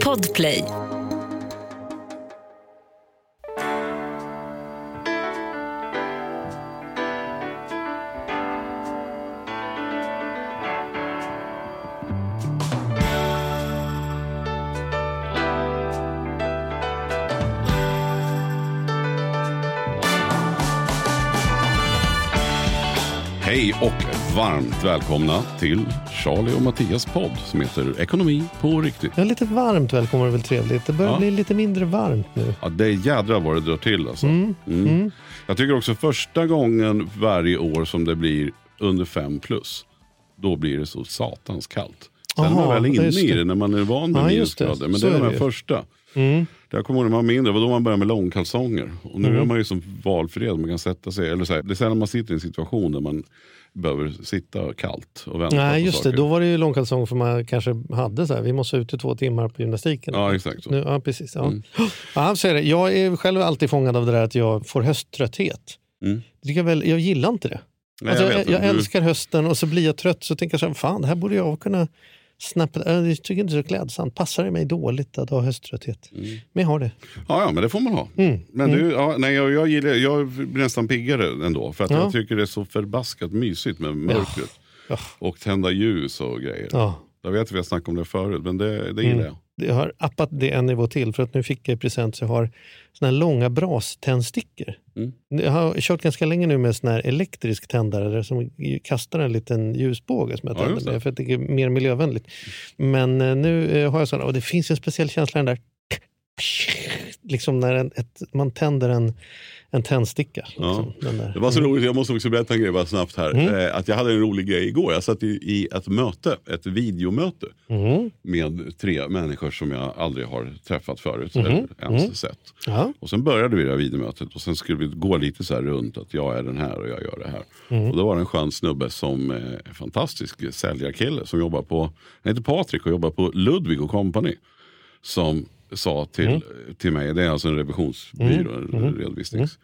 Podplay. Varmt välkomna till Charlie och Mattias podd som heter Ekonomi på riktigt. Ja, lite varmt välkommen är väl trevligt. Det börjar Ja. bli lite mindre varmt nu. Ja, det är jädra vad det drar till alltså. Mm. Mm. Jag tycker också första gången varje år som det blir under fem plus, då blir det så satans kallt. Sen är man Aha, väl inne i det. när man är van med Ja, minusgrader. Men Så det är är de första. Mm. Där kommer ihåg när man var mindre, det var då man började med långkalsonger. Och nu är man ju som valfrihet, man kan sätta sig. Eller så här, det är sällan man sitter i en situation där man behöver sitta kallt och vänta Nej, på just saker. det. Då var det ju långkalsong för man kanske hade så här, vi måste ut i två timmar på gymnastiken. Ja, exakt så. Nu, ja, precis. Ja. Mm. Ja, så är det. Jag är själv alltid fångad av det där att jag får hösttrötthet. Mm. Jag, väl, jag gillar inte det. Nej, Alltså, jag jag, jag, älskar hösten och så blir jag trött så tänker jag så här, fan det här borde jag kunna snappa. Äh, Jag tycker inte det är så klädsamt. Passar det mig dåligt att ha hösttrötthet? Mm. Men jag har det. Ja, ja, men det får man ha. Mm. Men du, ja, nej, jag, jag, gillar, jag blir nästan piggare ändå. För att Ja. jag tycker det är så förbaskat mysigt med mörkret. Ja. Och tända ljus och grejer. Ja. Jag vet att vi har snackat om det förut, men det, det gillar Mm. jag. Jag har appat det en nivå till för att nu fick jag i present så jag har såna här långa braständstickor. Mm. Jag har kört ganska länge nu med sån här elektrisk tändare som kastar en liten ljusbåge som jag Ja, tänder det. med för att det är mer miljövänligt. Men eh, nu eh, har jag såna och det finns en speciell känsla i den där liksom när en, ett, man tänder en, en tändsticka. Liksom, där. Det var så roligt, jag måste också berätta en grej bara snabbt här. Mm. Eh, att jag hade en rolig grej igår. Jag satt i, i ett möte, ett videomöte Mm. med tre människor som jag aldrig har träffat förut. Mhm. Eller ens Mm. sett. Ja. Och sen började vi det här videomötet och sen skulle vi gå lite så här runt att jag är den här och jag gör det här. Mm. Och då var det en skön snubbe som eh, är en fantastisk säljarkille som jobbar på, han heter Patrik och jobbar på Ludvig och Company. Som sa till, Mm. till mig, det är alltså en revisionsbyrå, en redovisnings.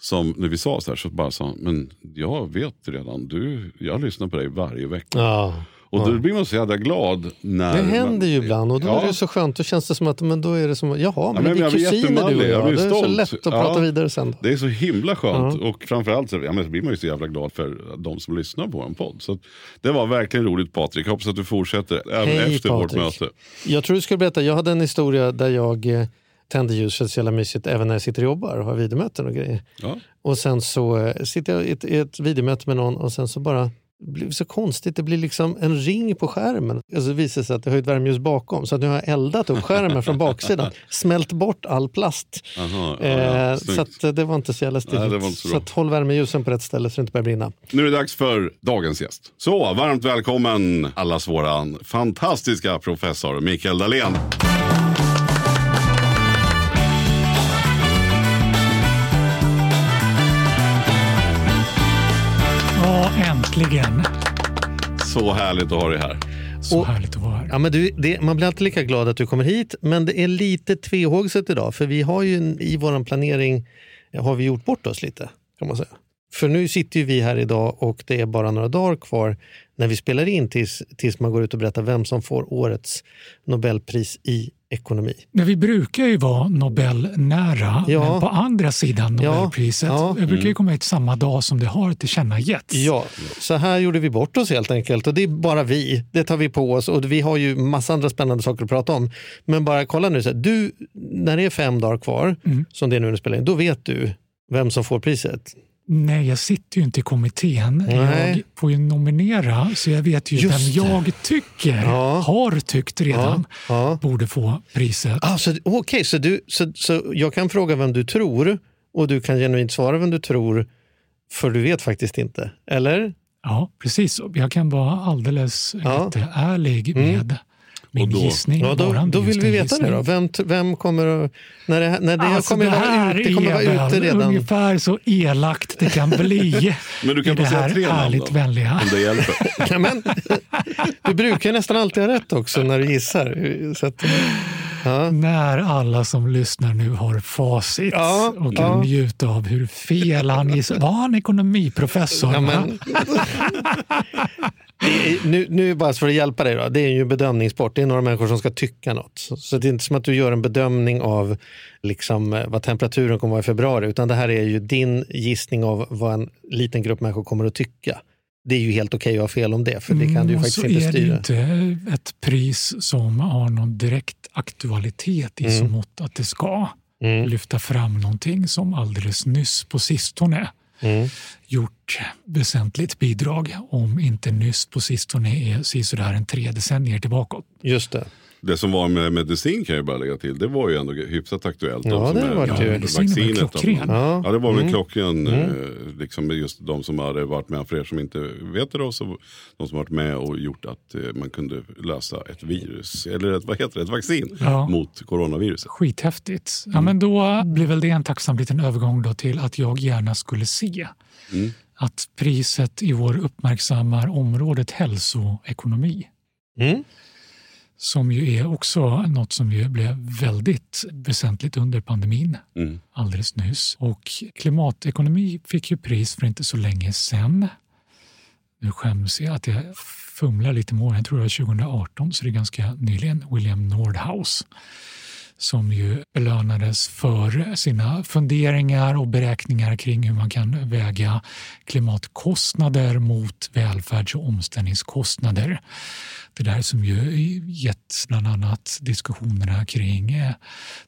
Som när vi sa så här så bara sa han, men jag vet redan, du, jag lyssnar på dig varje vecka. Ja. Och då blir man så jävla glad när... Det händer ju ibland och då Ja. är det så skönt. Då känns det som att men då är det som, jaha, men, men det är kusiner du och jag jag. Det är så lätt att Ja. prata vidare sen. Det är så himla skönt och framförallt så, ja, men så blir man ju så jävla glad för de som lyssnar på vår podd. Så det var verkligen roligt Patrik, hoppas att du fortsätter även Hej, efter vårt Patrik. möte. Jag tror du skulle berätta, jag hade en historia där jag eh, tände ljus för att det är så jävla mysigt även när jag sitter och jobbar och har videomöten och grejer. Ja. Och sen så eh, sitter jag i ett, i ett videomöte med någon och sen så bara blir så konstigt, det blir liksom en ring på skärmen. Och så visar det sig att det har ett värmeljus bakom så att nu har jag eldat upp skärmen från baksidan. Smält bort all plast. Aha, ja, ja, Eh, så att, eh, det var inte så jävla Nej, stiligt. inte så så att håll värmeljusen på rätt ställe så det inte börjar brinna. Nu är det dags för dagens gäst. Så, varmt välkommen allas våran fantastiska professor Mikael Dahlén. Äntligen. Så härligt att ha dig här. Så Och- härligt att vara här. Ja, men du, det, man blir alltid lika glad att du kommer hit, men det är lite tvehågset idag. För vi har ju i vår planering har vi gjort bort oss lite, kan man säga. För nu sitter ju vi här idag och det är bara några dagar kvar när vi spelar in tills, tills man går ut och berättar vem som får årets Nobelpris i ekonomi. Men vi brukar ju vara Nobelnära, Ja. men på andra sidan Ja. Nobelpriset. Ja. Det brukar ju komma hit samma dag som det har tillkännagetts. Ja, så här gjorde vi bort oss helt enkelt. Och det är bara vi. Det tar vi på oss. Och vi har ju massa andra spännande saker att prata om. Men bara kolla nu, så här, du, när det är fem dagar kvar, Mm. som det är nu när vi spelar in, då vet du vem som får priset. Nej, jag sitter ju inte i kommittén. Nej. Jag får ju nominera, så jag vet ju Just vem jag tycker, Ja. har tyckt redan, Ja. borde få priset. Ah, så, Okej, så, du, så, så jag kan fråga vem du tror och du kan genuint svara vem du tror för du vet faktiskt inte. Eller? Ja, precis. Jag kan vara alldeles Ja. ärlig med min Och då- gissning. Ja, då, då vill vi veta nu gissning. då. Vem, vem kommer att... När det, när det Alltså, kommer det vara här ute, det kommer vara är ute väl redan. ungefär så elakt det kan bli. Men du kan få det säga tre namn då. vänliga. Om det hjälper. Ja, men, du brukar nästan alltid ha rätt också när du gissar. Så att, ja. När alla som lyssnar nu har facit Ja, och kan ja. njuta av hur fel han gissar. Var han ekonomiprofessor? Ja, men, Det nu, nu bara för att hjälpa dig då, det är ju bedömningssport. Det är några människor som ska tycka något. Så, så det är inte som att du gör en bedömning av liksom, eh, vad temperaturen kommer att vara i februari, utan det här är ju din gissning av vad en liten grupp människor kommer att tycka. Det är ju helt okej att ha fel om det, för det kan du ju Mm, och faktiskt så inte är det ju styra. inte ett pris som har någon direkt aktualitet i så mått att det ska Mm, lyfta fram någonting som alldeles nyss på sistone mm, gjort väsentligt bidrag, om inte nyss på sistone är sisådär en tre decennier tillbaka. just det. Det som var med medicin kan jag bara lägga till. Det var ju ändå hyfsat aktuellt. Ja, De det har är- varit ju- var vaccinet. klockren. Ja. Ja, det var väl Mm. klockren. Mm. eh, Liksom just de som hade varit med, för er som inte vet det då, så de som varit med och gjort att eh, man kunde lösa ett virus, eller ett, vad heter det, ett vaccin Ja. mot coronaviruset. Skithäftigt. Ja, men då blir väl det en tacksam liten övergång då till att jag gärna skulle se Mm. att priset i år uppmärksammar området hälsoekonomi. Mm. Som ju är också något som ju blev väldigt väsentligt under pandemin Mm. alldeles nyss. Och klimatekonomi fick ju pris för inte så länge sedan. Nu skäms jag att jag fumlar lite med åren. Jag tror det var 2018, så det är ganska nyligen. William Nordhaus som ju belönades för sina funderingar och beräkningar kring hur man kan väga klimatkostnader mot välfärds och omställningskostnader. Det där som ju gett bland annat diskussionerna kring eh,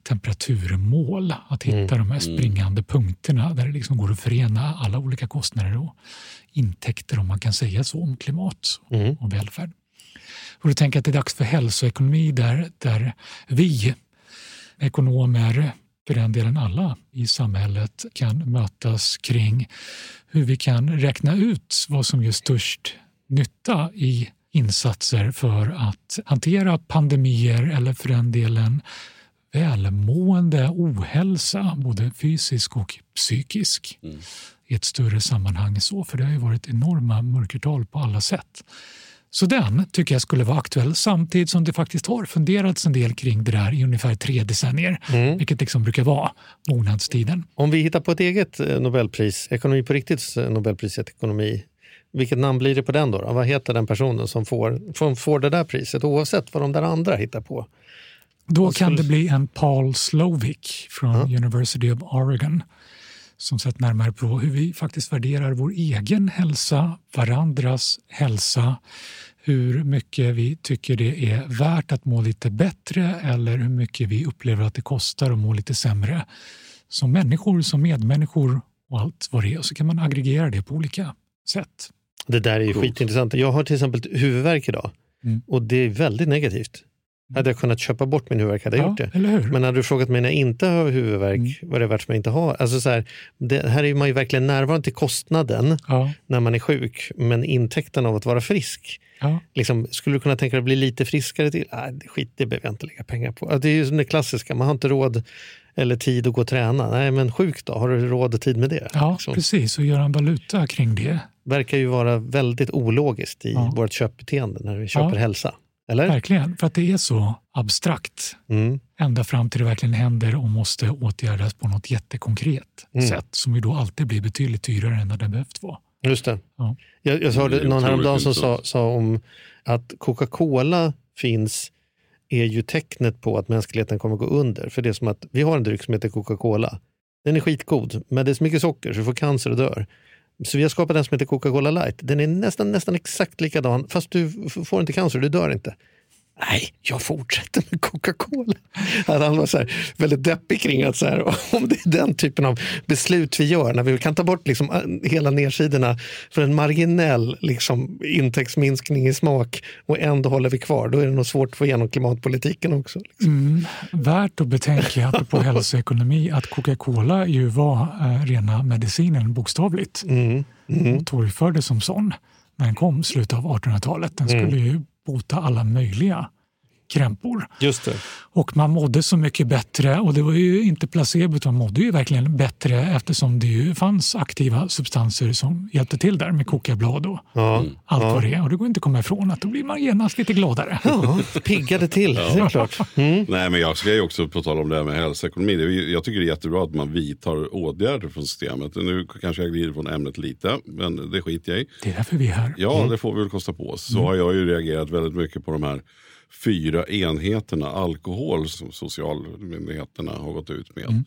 temperaturmål. Att hitta de här springande punkterna där det liksom går att förena alla olika kostnader och intäkter om man kan säga så om klimat Mm. och välfärd. Och då tänker jag att det är dags för hälsoekonomi där, där vi ekonomer, för den delen alla i samhället, kan mötas kring hur vi kan räkna ut vad som gör störst nytta i insatser för att hantera pandemier eller för den delen välmående, ohälsa, både fysisk och psykisk Mm. i ett större sammanhang. så För det har ju varit enorma mörkertal på alla sätt. Så den tycker jag skulle vara aktuell samtidigt som det faktiskt har funderats en del kring det där i ungefär tre decennier, Mm. vilket liksom brukar vara mognadstiden. Om vi hittar på ett eget eh, Nobelpris, ekonomi på riktigt eh, Nobelpriset ekonomi, vilket namn blir det på den då? då? Vad heter den personen som får, som får det där priset oavsett vad de där andra hittar på? Då Vad kan skulle- det bli en Paul Slovic från University of Oregon som sett närmare på hur vi faktiskt värderar vår egen hälsa, varandras hälsa, hur mycket vi tycker det är värt att må lite bättre eller hur mycket vi upplever att det kostar att må lite sämre. Som människor, som medmänniskor och allt vad det är. Och så kan man aggregera det på olika sätt. Det där är ju Coolt. skitintressant. Jag har till exempel huvudvärk idag Mm. och det är väldigt negativt. Hade jag kunnat köpa bort min huvudvärk hade jag gjort det. Men hade du frågat mig när jag inte har huvudvärk, Mm. vad det är värt som jag inte har? Alltså så här, det, här är man ju verkligen närvarande till kostnaden ja, när man är sjuk, men intäkten av att vara frisk. ja. Liksom, skulle du kunna tänka dig att bli lite friskare till? Nej, skit, det behöver jag inte lägga pengar på. Ja, Det är ju som det klassiska, man har inte råd eller tid att gå och träna. Nej, men sjuk då? Har du råd och tid med det? ja Liksom. precis. Och göra en valuta kring det. Verkar ju vara väldigt ologiskt i Ja. vårt köpbeteende när vi köper Ja. hälsa. Eller? Verkligen, för att det är så abstrakt. Mm. ända fram till det verkligen händer och måste åtgärdas på något jättekonkret Mm. sätt som ju då alltid blir betydligt dyrare än vad det behövt vara. Just det. Ja. Jag, jag hörde någon häromdagen som sa, sa om att Coca-Cola finns är ju tecknet på att mänskligheten kommer gå under. För det är som att vi har en dryck som heter Coca-Cola. Den är skitgod, men det är så mycket socker så du får cancer och dör. Så vi har skapat en som heter Coca-Cola light. Den är nästan, nästan exakt likadan, fast du får inte cancer, du dör inte. Nej, jag fortsätter med Coca-Cola. Han var så här, väldigt deppig kring att så här, om det är den typen av beslut vi gör, när vi kan ta bort liksom eh, hela nedsidorna för en marginell liksom, intäktsminskning i smak och ändå håller vi kvar, då är det nog svårt att få igenom klimatpolitiken också. Liksom. Mm, värt att betänka apropå hälsoekonomi att Coca-Cola ju var eh, rena medicinen bokstavligt Mm. Mm. och torgfördes som sån när den kom slutet av 1800-talet. Den skulle ju bota alla möjliga krämpor. Just det. Och man mådde så mycket bättre och det var ju inte placebo utan man mådde ju verkligen bättre eftersom det ju fanns aktiva substanser som hjälpte till där med kokablad och Ja. allt ja. vad det är. Och det går inte att komma ifrån att då blir man genast lite gladare. Ja, piggade till, det är klart. Mm. Nej men jag ska ju också på tal om det här med hälsoekonomi. Det är, ju- jag tycker det är jättebra att man vidtar åtgärder från systemet. Nu kanske jag glider från ämnet lite, men det skiter jag i. Det är därför vi är här. Ja, det får vi väl kosta på oss. Så har jag ju reagerat väldigt mycket på de här fyra enheterna alkohol som socialmyndigheterna har gått ut med. Mm.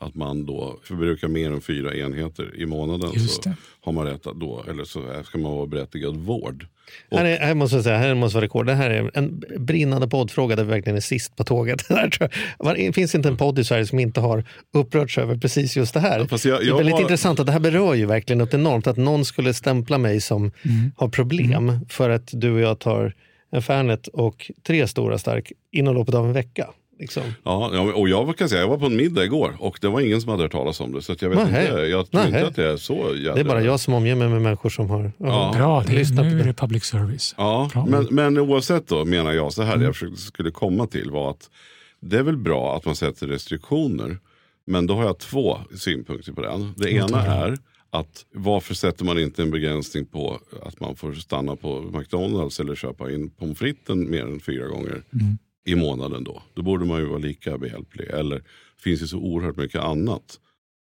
Att man då förbrukar mer än fyra enheter i månaden Just så det. har man rätt att då, eller så ska man vara berättigad vård. Och- Här, är, här måste jag säga, här måste vara rekord. Det här är en brinnande poddfråga där vi verkligen är sist på tåget. Jag. Var- Det finns inte en podd i Sverige som inte har upprörts över precis just det här. Fast jag- det är jag väldigt har- intressant att det här berör ju verkligen något enormt. Att någon skulle stämpla mig som har problem för att du och jag tar en Fernet och tre stora stark inom loppet av en vecka. Liksom. Ja, ja, och jag kan säga, jag var på en middag igår och det var ingen som hade hört talas om det. Så att jag vet inte, jag tror Nähä. inte att det är så jävla... Det är bara jag som omger mig med människor som har Ja. Bra, det, lyssnat på nu är det. public service. Ja, men, men oavsett då menar jag så här, det jag skulle komma till var att det är väl bra att man sätter restriktioner. Men då har jag två synpunkter på den. Det ena är att varför sätter man inte en begränsning på att man får stanna på McDonalds eller köpa in pommes fritesen mer än fyra gånger i månaden då. Då borde man ju vara lika behjälplig. Eller det finns ju så oerhört mycket annat.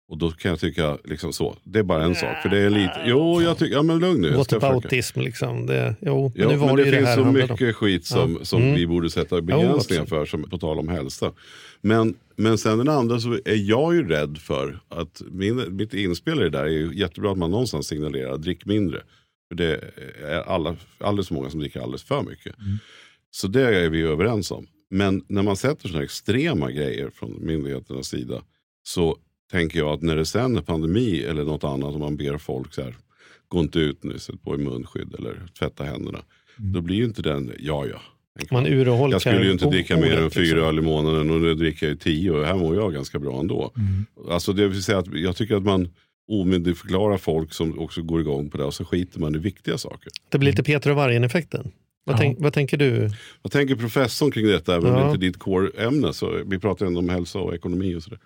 Och då kan jag tycka, liksom så, det är bara en sak. För det är lite, jo jag tycker, ja men lugn nu. Whataboutism liksom. Det, jo, Ja, nu var men det det, det finns här så handlade om. mycket skit som, som Mm. vi borde sätta begränsningar för, som, på tal om hälsa. Men, men sen den andra så är jag ju rädd för att min, mitt inspel i det där är ju jättebra att man någonstans signalerar drick mindre. För det är alla, alldeles för många som dricker alldeles för mycket. Så det är vi överens om. Men när man sätter sådana extrema grejer från myndigheternas sida så tänker jag att när det sen är pandemi eller något annat och man ber folk så här, gå inte ut nu, sätt på i munskydd eller tvätta händerna. Då blir ju inte den, ja ja. Man urholkar Jag skulle ju inte dricka mer än ordet, fyra liksom. öl i månaden och nu dricker jag ju tio och här mår jag ganska bra ändå. Mm. Alltså det vill säga att jag tycker att man omyndigförklarar folk som också går igång på det och så skiter man i viktiga saker. Det blir lite Peter och vargen-effekten. Vad, tänk, vad tänker du? Vad tänker professorn kring detta? Även om Ja. det inte är ditt core-ämne. Vi pratar ändå om hälsa och ekonomi och sådär.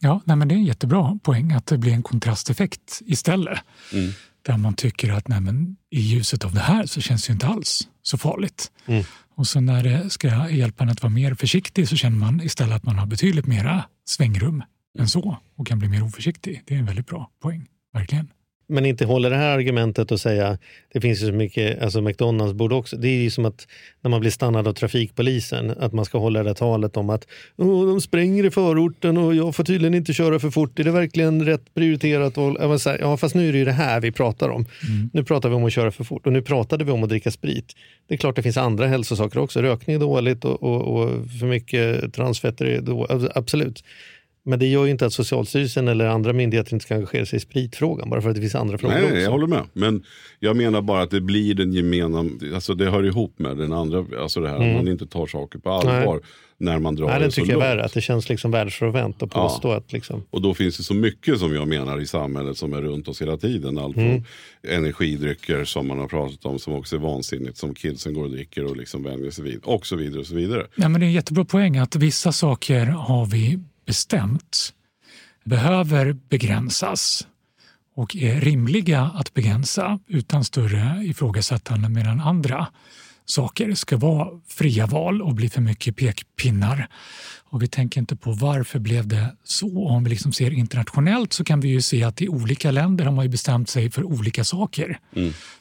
Ja, nej, men det är en jättebra poäng att det blir en kontrasteffekt istället. Mm. Där man tycker att nej, men, i ljuset av det här så känns det inte alls så farligt. Mm. Och så när det ska hjälpa en att vara mer försiktig så känner man istället att man har betydligt mera svängrum än så och kan bli mer oförsiktig. Det är en väldigt bra poäng, verkligen. Men inte håller det här argumentet att säga, det finns ju så mycket, alltså McDonalds borde också, det är ju som att när man blir stannad av trafikpolisen, att man ska hålla det talet om att Åh, de spränger i förorten och jag får tydligen inte köra för fort, är det verkligen rätt prioriterat? Och, här, ja fast nu är det ju det här vi pratar om. Nu pratar vi om att köra för fort och nu pratade vi om att dricka sprit. Det är klart det finns andra hälsosaker också, rökning är dåligt och, och, och för mycket transfetter är dåligt, absolut. Men det gör ju inte att Socialstyrelsen eller andra myndigheter inte ska engagera sig i spritfrågan bara för att det finns andra frågor Nej, också. jag håller med. Men jag menar bara att det blir den gemensamma, alltså det hör ihop med den andra, alltså det här att man inte tar saker på allvar när man drar Mm. Nej, det den så tycker jag är långt. värre, att det känns liksom världsfrånvänt att påstå att liksom, Och då finns det så mycket som jag menar i samhället som är runt oss hela tiden. Allt från Mm. energidrycker som man har pratat om som också är vansinnigt. Som kidsen går och dricker och liksom vänjer sig vid. Och så vidare. Och så vidare. Ja, men det är en jättebra poäng att vissa saker har vi bestämt behöver begränsas och är rimliga att begränsa utan större ifrågasättande medan andra saker ska vara fria val och bli för mycket pekpinnar. Och vi tänker inte på varför blev det så. Om vi liksom ser internationellt så kan vi ju se att i olika länder har man ju bestämt sig för olika saker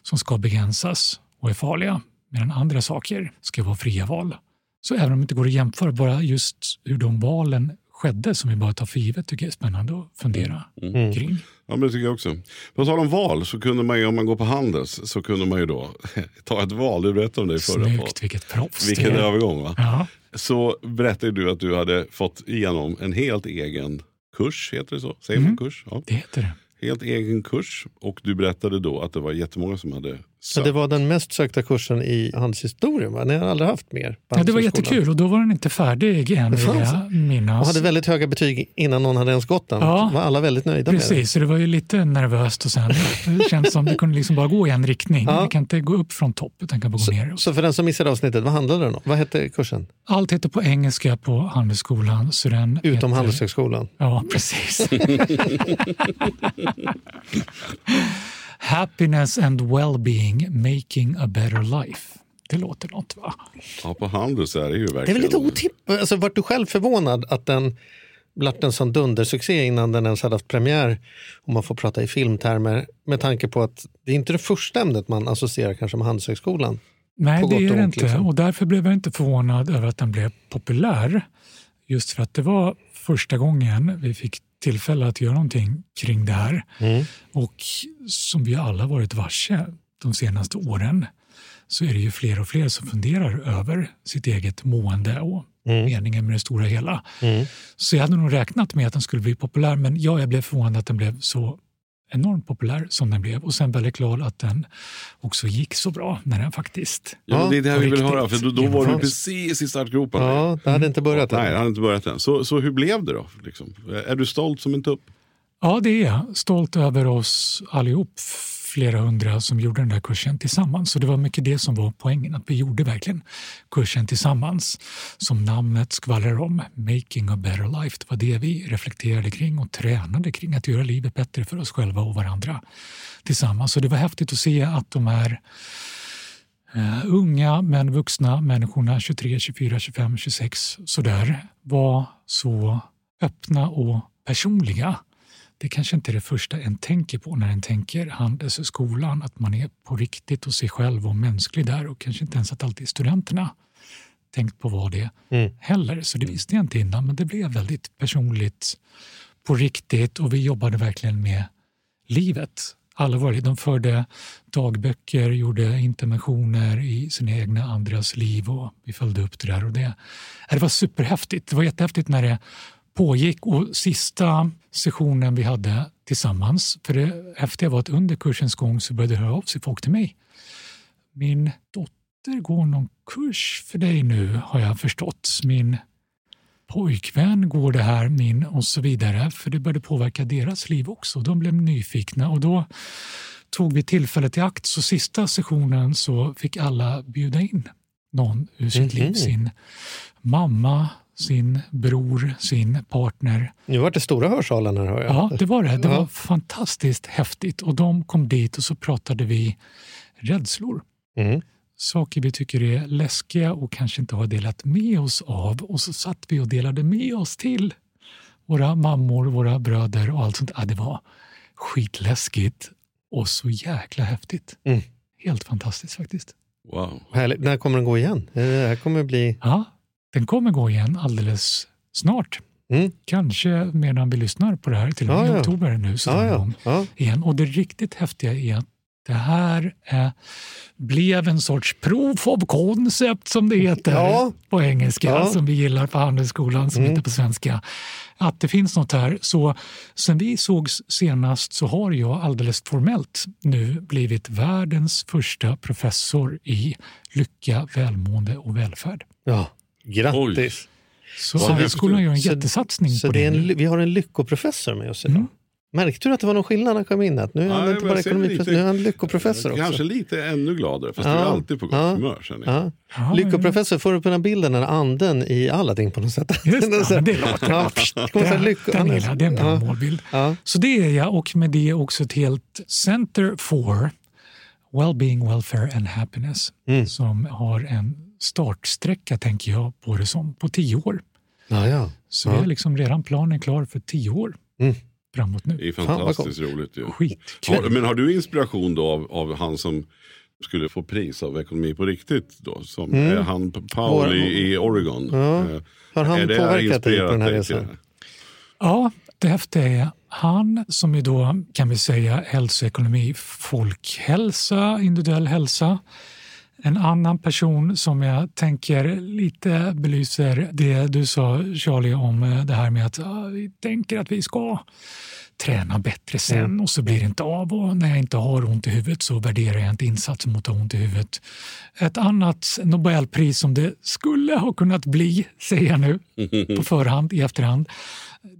som ska begränsas och är farliga medan andra saker ska vara fria val. Så även om det inte går att jämföra, bara just hur de valen skedde som vi bara tar för givet tycker jag är spännande att fundera kring. Ja, men det tycker jag också. På tal om val så kunde man ju, om man går på Handels, så kunde man ju då ta ett val. Du berättade om det i förra Snyggt, podden. vilket proffs Vilken det är. övergång va? Ja, Så berättade du att du hade fått igenom en helt egen kurs, heter det så? Säger man kurs? Ja. det heter det. Helt egen kurs. Och du berättade då att det var jättemånga som hade Så det var den mest sökta kursen i handelshistorien. Va? Ni har aldrig haft mer? Ja, det var jättekul och då var den inte färdig än vill jag minnas. Och hade väldigt höga betyg innan någon hade ens gått den. Ja. var alla väldigt nöjda med Precis, så det var ju lite nervöst och sen det känns som det kunde liksom bara gå i en riktning. Ja. Det kan inte gå upp från topp utan kan bara gå ner. Så för den som missade avsnittet, vad handlade den om? Vad hette kursen? Allt heter på engelska på Handelshögskolan. Så den Utom heter, Handelshögskolan. Ja, precis. Happiness and well-being, making a better life. Det låter något va? Ja, på Handels är det ju verkligen. Det är väl lite otippat. Alltså, vart du själv förvånad att den blivit en sån dundersuccé innan den ens hade haft premiär, om man får prata i filmtermer, med tanke på att det är inte det första ämnet man associerar kanske med Handelshögskolan. Nej, det är det ont, inte. liksom. Och därför blev jag inte förvånad över att den blev populär. Just för att det var första gången vi fick tillfälle att göra någonting kring det här. Och som vi alla varit varse de senaste åren så är det ju fler och fler som funderar över sitt eget mående och meningen med det stora hela. Så jag hade nog räknat med att den skulle bli populär men ja, jag blev förvånad att den blev så enormt populär som den blev och sen väldigt glad att den också gick så bra när den faktiskt Ja, det är det här vi vill höra, för då, då var du precis i startgroparna. Ja, det hade inte börjat än. Nej, det hade inte börjat än. Så, så hur blev det då? Liksom? Är du stolt som en tupp? Ja, det är jag. Stolt över oss allihop, flera hundra som gjorde den där kursen tillsammans. Så det var mycket det som var poängen, att vi gjorde verkligen kursen tillsammans. Som namnet skvallrar om, Making a better life. Det var det vi reflekterade kring och tränade kring, att göra livet bättre för oss själva och varandra tillsammans. Så det var häftigt att se att de här Uh, unga men vuxna människorna, 23, 24, 25, 26 sådär, var så öppna och personliga. Det kanske inte är det första en tänker på när en tänker Handelshögskolan, att man är på riktigt och sig själv och mänsklig där och kanske inte ens att alltid studenterna tänkt på vad det Mm. heller. Så det visste jag inte innan, men det blev väldigt personligt på riktigt och vi jobbade verkligen med livet. Alla var det. De förde dagböcker, gjorde interventioner i sina egna andras liv och vi följde upp det där. Och det, det var superhäftigt. Det var jättehäftigt när det pågick och sista sessionen vi hade tillsammans, för det häftiga var att under kursens gång så började det höra av sig folk till mig. Min dotter går någon kurs för dig nu har jag förstått. Min pojkvän går det här, min och så vidare. För det började påverka deras liv också. De blev nyfikna och då tog vi tillfället i akt. Så sista sessionen så fick alla bjuda in någon ur sitt liv. Sin mamma, sin bror, sin partner. Nu var det stora hörsalen här hör jag. Ja, det var det. Det Ja. var fantastiskt häftigt. Och de kom dit och så pratade vi rädslor. Mm. Saker vi tycker är läskiga och kanske inte har delat med oss av. Och så satt vi och delade med oss till våra mammor, våra bröder och allt sånt. Ja, det var skitläskigt och så jäkla häftigt. Mm. Helt fantastiskt faktiskt. Wow. Härligt. När kommer den gå igen? Det här kommer bli... Ja, den kommer gå igen alldeles snart. Mm. Kanske medan vi lyssnar på det här, till och med Ja, i oktober nu. Så ja. ja. igen. Och det riktigt häftiga är att det här eh, blev en sorts proof of concept som det heter Ja. på engelska, Ja. som vi gillar på Handelsskolan, som Mm. heter på svenska. Att det finns något här. Så sen vi sågs senast så har jag alldeles formellt nu blivit världens första professor i lycka, välmående och välfärd. ja. Grattis! Så Vad Handelsskolan gör en Så- jättesatsning Så på det en, vi har en lyckoprofessor med oss idag. Mm. Märkte du att det var någon skillnad när han kom in? Att nu är han Ja, inte bara ekonomiprofessor, nu är han lyckoprofessor också. Kanske lite ännu gladare, fast Ja. du är alltid på gott Ja. humör. Ja. Ja, Lyckoprofessor får du på den här bilden, den här anden i Aladdin på något sätt. Just det, ja, det låter Ja, det så lycko- Den är- gillar jag, det är en bra ja. målbild. Ja. Så det är jag och med det också ett helt Center for Wellbeing, Welfare and Happiness Mm. som har en startsträcka, tänker jag, på det som, på tio år. Ja, ja. Så Ja. vi har liksom redan planen klar för tio år Mm. framåt nu. Det är Fan, fantastiskt roligt ju. Skitkul. Har, men har du inspiration då av, av han som skulle få pris av Ekonomi på riktigt då? Som Mm. är han Paul i, i Oregon. Ja. Eh, Har han är det påverkat dig på den här resan? det? Ja, det häftiga är han som är då kan vi säga hälsoekonomi, folkhälsa, individuell hälsa. En annan person som jag tänker lite belyser det du sa Charlie om eh, det här med att ja, vi tänker att vi ska träna bättre sen mm. och så blir det inte av och när jag inte har ont i huvudet så värderar jag inte insatsen mot att ha ont i huvudet. Ett annat Nobelpris som det skulle ha kunnat bli, säger jag nu på förhand i efterhand,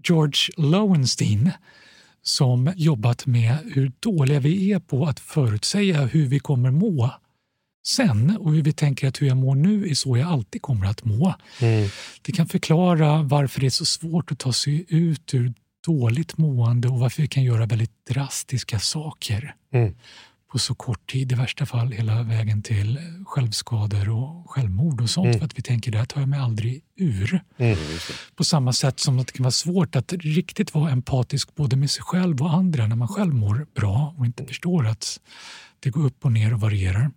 George Lowenstein som jobbat med hur dåliga vi är på att förutsäga hur vi kommer må sen och hur vi tänker att hur jag mår nu är så jag alltid kommer att må. Mm. Det kan förklara varför det är så svårt att ta sig ut ur dåligt mående och varför vi kan göra väldigt drastiska saker mm. på så kort tid. I värsta fall hela vägen till självskador och självmord och sånt. Mm. För att vi tänker det här tar jag mig aldrig ur. Mm. På samma sätt som det kan vara svårt att riktigt vara empatisk både med sig själv och andra när man själv mår bra och inte förstår att det går upp och ner och varierar.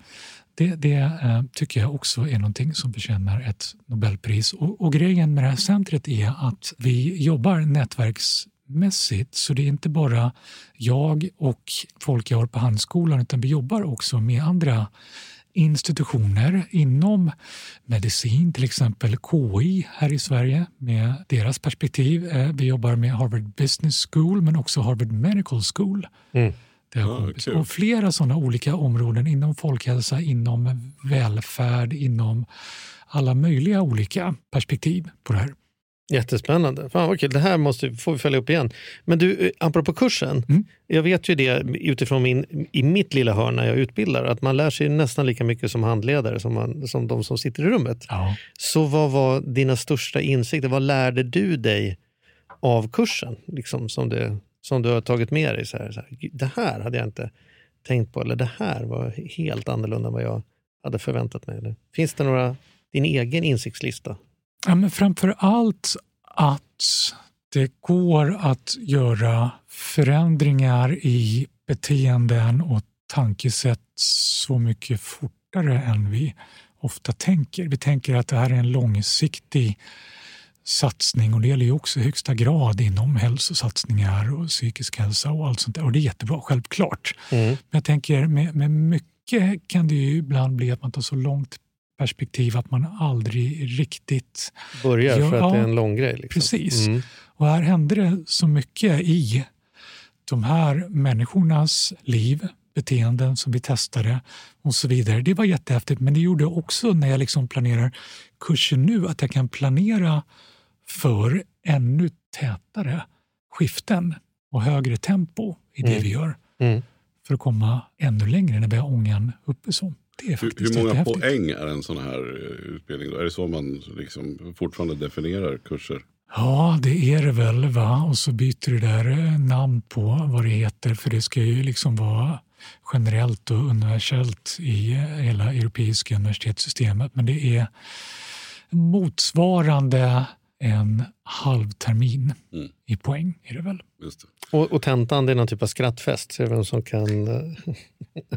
Det, det eh, tycker jag också är någonting som förtjänar ett Nobelpris. Och, och, grejen med det här centret är att vi jobbar nätverksmässigt så det är inte bara jag och folk jag har på Handskolan utan vi jobbar också med andra institutioner inom medicin, till exempel KI här i Sverige med deras perspektiv. Eh, vi jobbar med Harvard Business School men också Harvard Medical School. Mm. Det har ja, och flera sådana olika områden inom folkhälsa, inom välfärd, inom alla möjliga olika perspektiv på det här. Jättespännande. Fan vad kul. Det här måste, får vi följa upp igen. Men du, eh, apropå kursen. Mm. Jag vet ju det utifrån min, i mitt lilla hörn när jag utbildar, att man lär sig nästan lika mycket som handledare som, man, som de som sitter i rummet. Ja. Så vad var dina största insikter? Vad lärde du dig av kursen? Liksom, som det som du har tagit med dig? Så här, så här, det här hade jag inte tänkt på, eller det här var helt annorlunda än vad jag hade förväntat mig. Eller? Finns det några, din egen insiktslista? Ja, men framför allt att det går att göra förändringar i beteenden och tankesätt så mycket fortare än vi ofta tänker. Vi tänker att det här är en långsiktig satsning och det gäller ju också i högsta grad inom hälsosatsningar och psykisk hälsa och allt sånt där. Och det är jättebra, självklart. Mm. Men jag tänker med, med mycket kan det ju ibland bli att man tar så långt perspektiv att man aldrig riktigt... Börjar för att ja, det är en lång grej. Liksom. Precis. Mm. Och här hände det så mycket i de här människornas liv, beteenden som vi testade och så vidare. Det var jättehäftigt men det gjorde också när jag liksom planerar kursen nu att jag kan planera för ännu tätare skiften och högre tempo i det mm. vi gör. Mm. För att komma ännu längre när vi har ångan uppe. Så. Det är hur, hur många poäng är en sån här eh, utbildning? Då? Är det så man liksom fortfarande definierar kurser? Ja, det är det väl. Va? Och så byter det där eh, namn på vad det heter för det ska ju liksom vara generellt och universellt i eh, hela europeiska universitetssystemet. Men det är motsvarande en halv termin mm. i poäng är det väl. Det. Och, och tentan det är någon typ av skrattfest? Så vem som kan... Eh,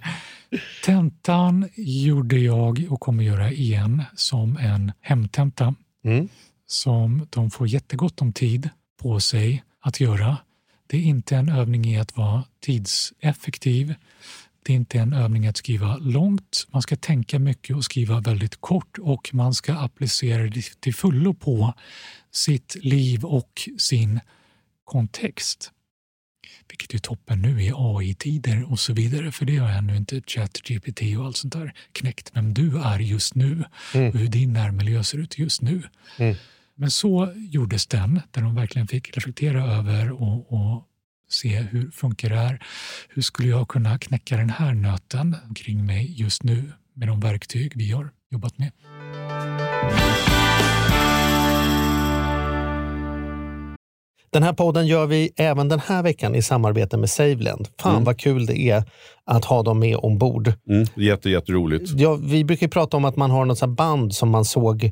tentan gjorde jag och kommer göra igen som en hemtenta mm. som de får jättegott om tid på sig att göra. Det är inte en övning i att vara tidseffektiv. Det är inte en övning att skriva långt. Man ska tänka mycket och skriva väldigt kort och man ska applicera det till fullo på sitt liv och sin kontext. Vilket är toppen nu i AI-tider och så vidare, för det har ännu inte ChatGPT och allt sånt där knäckt vem du är just nu mm. och hur din närmiljö ser ut just nu. Mm. Men så gjordes den, där de verkligen fick reflektera över och, och se hur funkar det här? Hur skulle jag kunna knäcka den här nöten kring mig just nu med de verktyg vi har jobbat med? Den här podden gör vi även den här veckan i samarbete med Saveland. Fan mm. vad kul det är att ha dem med ombord. Mm, jätte, jätteroligt. Ja, vi brukar prata om att man har något band som man såg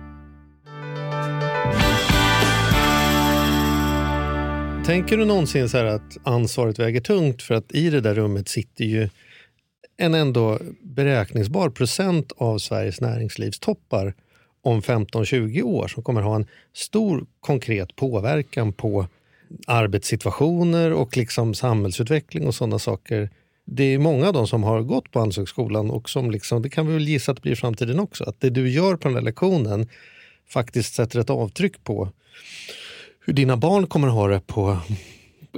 Tänker du någonsin så här att ansvaret väger tungt för att i det där rummet sitter ju en ändå beräkningsbar procent av Sveriges näringslivstoppar om 15-20 år som kommer ha en stor konkret påverkan på arbetssituationer och liksom samhällsutveckling och sådana saker. Det är många av dem som har gått på Handelshögskolan och som liksom, det kan vi väl gissa att det blir i framtiden också, att det du gör på den här lektionen faktiskt sätter ett avtryck på hur dina barn kommer att ha det på,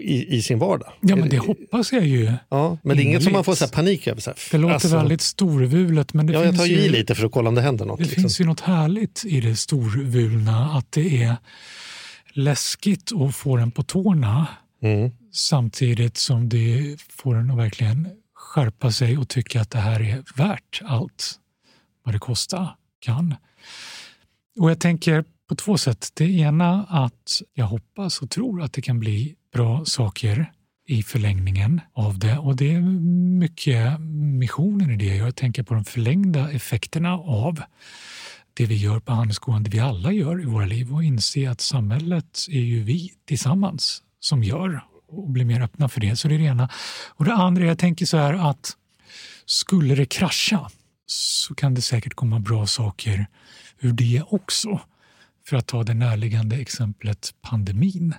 i, i sin vardag. Ja, men det hoppas jag ju. Ja, men det är inget som man får så panik över. Så här. Det låter Alltså, väldigt storvulet, men det, Ja, jag tar ju ju, i lite för att kolla om det händer något. det liksom. finns ju något härligt i det storvulna. Att det är läskigt att få den på tårna Mm. samtidigt som det får en att verkligen skärpa sig och tycka att det här är värt allt vad det kosta kan. Och jag tänker på två sätt. Det ena att jag hoppas och tror att det kan bli bra saker i förlängningen av det. Och det är mycket missionen i det. Jag tänker på de förlängda effekterna av det vi gör på Handelsskolan, det vi alla gör i våra liv och inse att samhället är ju vi tillsammans som gör och blir mer öppna för det. Så det är det ena. Och det andra, jag tänker så här att skulle det krascha så kan det säkert komma bra saker ur det också. För att ta det närliggande exemplet pandemin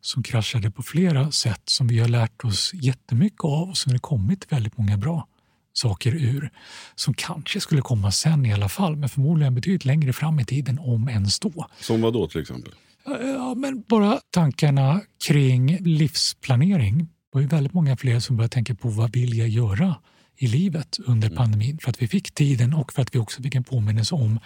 som kraschade på flera sätt som vi har lärt oss jättemycket av och som det kommit väldigt många bra saker ur som kanske skulle komma sen i alla fall men förmodligen betydligt längre fram i tiden om ens då. Som vad då till exempel? Ja, men bara tankarna kring livsplanering. Det var ju väldigt många fler som började tänka på vad vill jag göra i livet under pandemin för att vi fick tiden och för att vi också fick en påminnelse om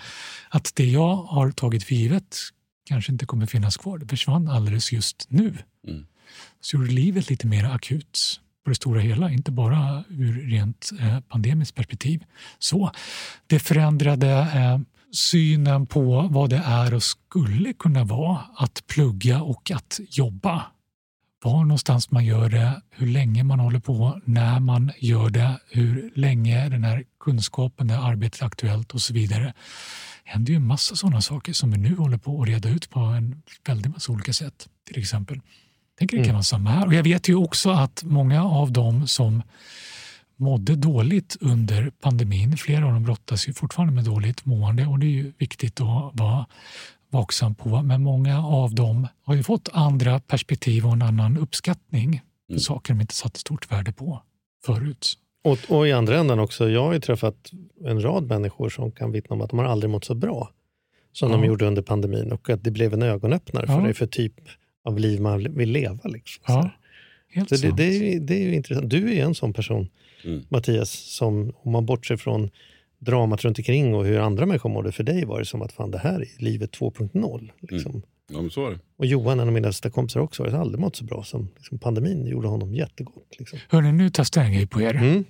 att det jag har tagit för givet kanske inte kommer finnas kvar. Det försvann alldeles just nu. Mm. Så gjorde livet lite mer akut på det stora hela, inte bara ur rent eh, pandemiskt perspektiv. Så det förändrade eh, synen på vad det är och skulle kunna vara att plugga och att jobba. Var någonstans man gör det, hur länge man håller på, när man gör det, hur länge den här kunskapen, det här arbetet är aktuellt och så vidare. Det händer ju en massa sådana saker som vi nu håller på att reda ut på en väldig massa olika sätt. Till exempel. Tänker det kan vara samma här. Och jag vet ju också att många av dem som mådde dåligt under pandemin, flera av dem brottas ju fortfarande med dåligt mående och det är ju viktigt att vara vaksam på. Men många av dem har ju fått andra perspektiv och en annan uppskattning för saker de inte satte stort värde på förut. Och, och i andra änden också, jag har ju träffat en rad människor som kan vittna om att de har aldrig mått så bra som de Ja. gjorde under pandemin och att det blev en ögonöppnare för Ja. dig för typ av liv man vill leva. Liksom. Så Ja, helt Så det, sant. det, är, ju- det är ju intressant. Du är en sån person, Mm. Mattias, som om man bortser från dramat runt omkring och hur andra människor mådde, för dig var det som att fan det här är livet 2.0. Liksom. Ja, men så är det. Och Johan, en av mina bästa kompisar också, har aldrig mått så bra som liksom, pandemin gjorde honom jättegott. Liksom. Hörrni, nu testar jag en grej på er. Mm.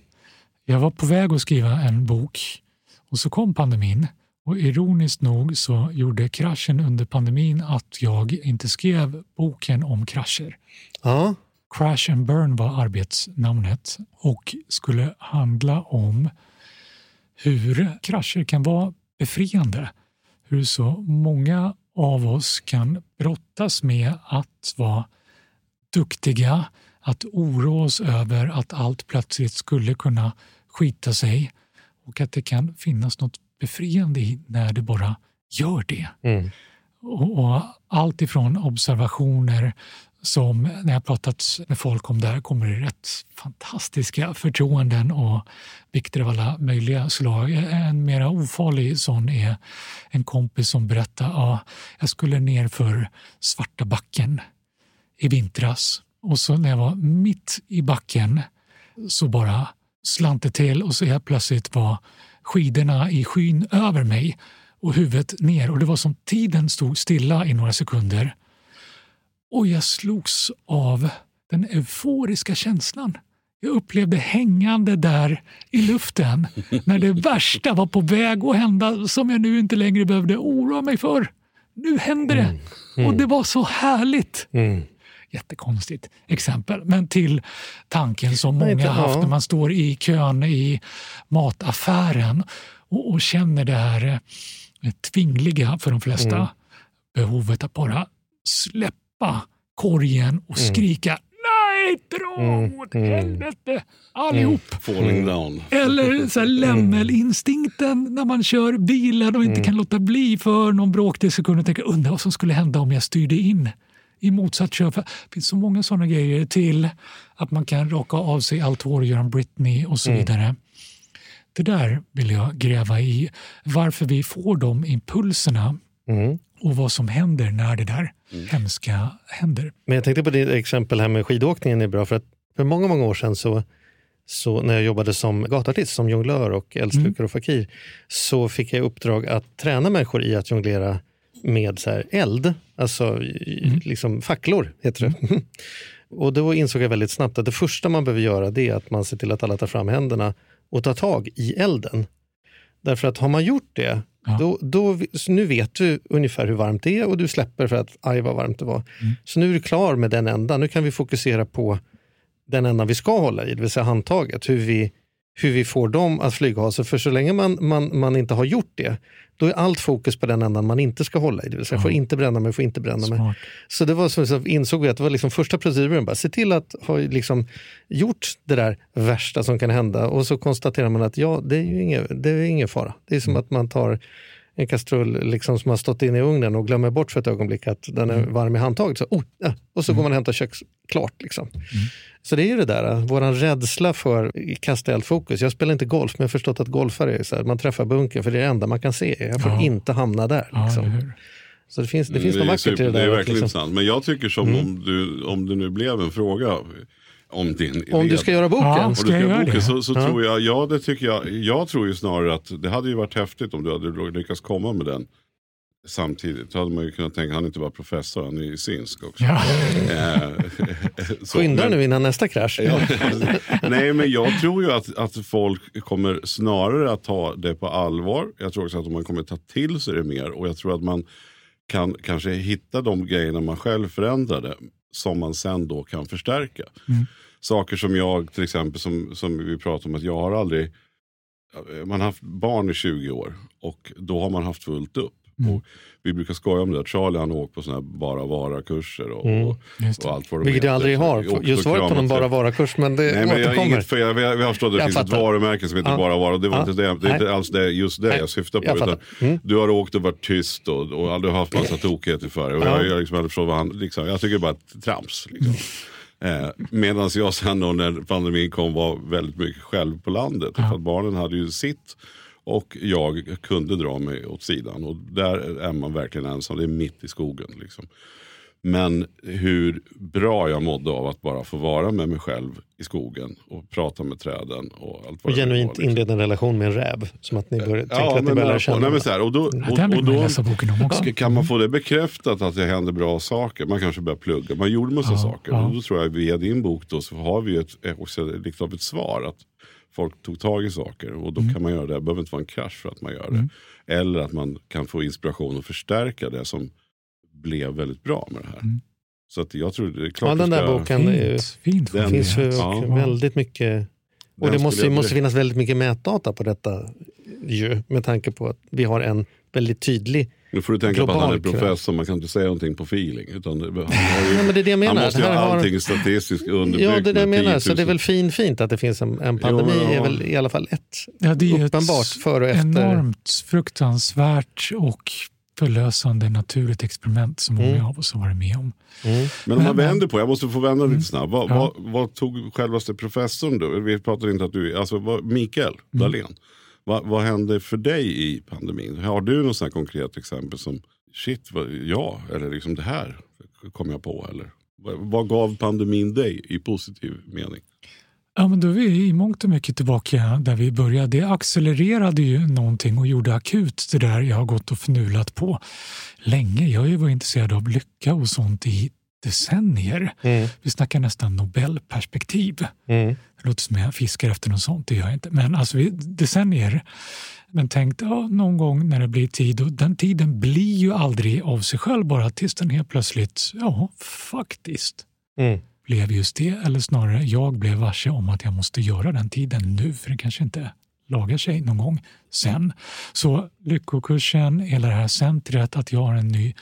Jag var på väg att skriva en bok och så kom pandemin Och ironiskt nog så gjorde kraschen under pandemin att jag inte skrev boken om krascher. Ja, Crash and Burn var arbetsnamnet och skulle handla om hur krascher kan vara befriande. Hur så många av oss kan brottas med att vara duktiga, att oroa oss över att allt plötsligt skulle kunna skita sig och att det kan finnas något befriande i när det bara gör det. Mm. Och, och allt ifrån observationer som när jag pratat med folk om det här kommer det rätt fantastiska förtroenden och vikter av alla möjliga slag. En mera ofarlig sån är en kompis som berättar att ja, jag skulle ner för Svarta backen i vintras och så när jag var mitt i backen så bara slant det till och så helt plötsligt var skidorna i skyn över mig och huvudet ner och det var som tiden stod stilla i några sekunder. Och jag slogs av den euforiska känslan. Jag upplevde hängande där i luften när det värsta var på väg att hända som jag nu inte längre behövde oroa mig för. Nu händer det! Och det var så härligt! Mm. Jättekonstigt exempel, men till tanken som Nej, många har haft när man står i kön i mataffären och, och känner det här eh, tvingliga för de flesta Mm. behovet att bara släppa korgen och Mm. skrika nej, dra åt helvete allihop. Falling down. Eller så här lämmelinstinkten när man kör bilen och inte kan låta bli för någon bråkdel sekund och tänka undra vad som skulle hända om jag styrde in i motsatt körfält. Det finns så många sådana grejer till att man kan raka av sig allt hår och göra en Britney och så vidare. Det där vill jag gräva i. Varför vi får de impulserna Mm. Och vad som händer när det där hemska händer. Men jag tänkte på ditt exempel här med skidåkningen är bra för att för många, många år sedan så, så när jag jobbade som gatuartist, som jonglör och eldslukare och fakir, så fick jag uppdrag att träna människor i att jonglera med så här eld, alltså i- liksom facklor heter det. och då insåg jag väldigt snabbt att det första man behöver göra det är att man ser till att alla tar fram händerna och tar tag i elden. Därför att har man gjort det, Ja. då, då, nu vet du ungefär hur varmt det är och du släpper för att aj vad varmt det var. Så nu är du klar med den ändan. Nu kan vi fokusera på den ändan vi ska hålla i, det vill säga handtaget. Hur vi, hur vi får dem att flyga av sig. För så länge man, man, man inte har gjort det, då är allt fokus på den ändan man inte ska hålla i. Det vill säga, jag får inte bränna mig, får inte bränna mig. Smart. Så det var så, så insåg vi att det var liksom första proceduren, bara se till att ha liksom gjort det där värsta som kan hända och så konstaterar man att ja, det är ju ingen, det är ingen fara. Det är som att man tar en kastrull liksom som har stått inne i ugnen och glömmer bort för ett ögonblick att den är varm i handtaget. Så, oh, ja, och så går man och hämtar köks klart. Liksom. Så det är ju det där, vår rädsla för kasta eldfokus. Jag spelar inte golf, men jag har förstått att golfare är så här, man träffar bunken för det är det enda man kan se. Jag får Ja. inte hamna där. Ja, Liksom. eller hur? Så det finns, det finns Mm, något är vackert i det där. Det är verkligen liksom- intressant. Men jag tycker som om, du, om det nu blev en fråga om din Om du ska göra boken. Ja, Ska ska jag göra göra boken så, så Ja. tror jag, ja det tycker jag, jag tror ju snarare att det hade ju varit häftigt om du hade lyckats komma med den samtidigt. Då hade man ju kunnat tänka, han är inte bara professor, han är ju synsk också. Ja. Eh, så, Skynda men- nu innan nästa krasch. Ja, nej men jag tror ju att, att folk kommer snarare att ta det på allvar. Jag tror också att man kommer ta till sig det mer och jag tror att man kan kanske hitta de grejerna man själv förändrade som man sen då kan förstärka. Saker som jag till exempel som, som vi pratade om att jag har aldrig man har haft barn i 20 år och då har man haft fullt upp. Och vi brukar skoja om det. Charlie han har åkt på sådana här bara vara-kurser och, Mm. och, allt vad de Vilket jag heter. aldrig har. Just varit på någon bara vara-kurs, men det Nej, men jag återkommer. inget för jag, vi har förstått att det Jag finns ett fattar. varumärke som heter Ja. bara vara. Det var Ja. inte, det, det är inte alls det, just det Nej. jag syftar på. Jag utan. Mm. Du har åkt och varit tyst och, och har haft massa tokigheter för dig. Ja. jag, jag, liksom aldrig vad han, liksom, jag tycker bara att trams. Liksom. Eh, Medan jag sen då när pandemin kom var väldigt mycket själv på landet. För att barnen hade ju sitt och jag kunde dra mig åt sidan. Och där är man verkligen ensam. Det är mitt i skogen. Liksom. Men hur bra jag mådde av att bara få vara med mig själv i skogen och prata med träden. Och, allt vad Och genuint liksom. inleda en relation med en räv. Som att ni börjar, tänker Ja, att ni nej, känna men så här, och då, och, och man då kan man få det bekräftat att det händer bra saker. Man kanske börjar plugga. Man gjorde massa Ja, saker. ja. Och då tror jag via din bok då så har vi ett, också av ett svar. Att folk tog tag i saker. Och då kan man göra det. Det behöver inte vara en krasch för att man gör det. Mm. Eller att man kan få inspiration och förstärka det som blev väldigt bra med det här. Mm. Så att jag tror det är klart Ja, den där ska- boken är Fint, fint Den- det finns ju Ja. väldigt mycket och Den det måste, jag måste finnas väldigt mycket mätdata på detta ju, med tanke på att vi har en väldigt tydlig... Nu får du tänka på att han är professor, man kan inte säga någonting på feeling. Utan det, han, har ju, men det är det jag han menar. måste ju ha har- allting statistiskt underbyggt. Ja, det är det jag menar. Så 10 000. det är väl fin, fint att det finns en, en pandemi. Jo, ja. är väl i alla fall ett Ja, det är uppenbart ett före och efter. enormt fruktansvärt och förlösande naturligt experiment som många Mm. av oss har varit med om. Mm. Men om man vänder på, jag måste få vända lite snabbt. Vad, Ja. vad, vad tog självaste professorn då? Vi pratar inte att du, alltså vad, Mikael Dahlén. Vad, vad hände för dig i pandemin? Har du något sånt här konkret exempel som shit, vad, ja, eller liksom det här kom jag på. Eller vad, vad gav pandemin dig i positiv mening? Ja, men då är vi i mångt och mycket tillbaka där vi började. Det accelererade ju någonting och gjorde akut det där jag har gått och fnulat på länge. Jag har ju varit intresserad av lycka och sånt i decennier. Mm. Vi snackar nästan Nobelperspektiv. Mm. Det låter som jag fiskar efter något sånt, det gör jag inte. Men alltså decennier. Men tänkt ja, någon gång när det blir tid och den tiden blir ju aldrig av sig själv bara tills den helt plötsligt, ja faktiskt Mm. blev just det. Eller snarare jag blev varse om att jag måste göra den tiden nu för det kanske inte lagar sig någon gång sen. Så Lyckokursen, hela det här centret, att jag har en ny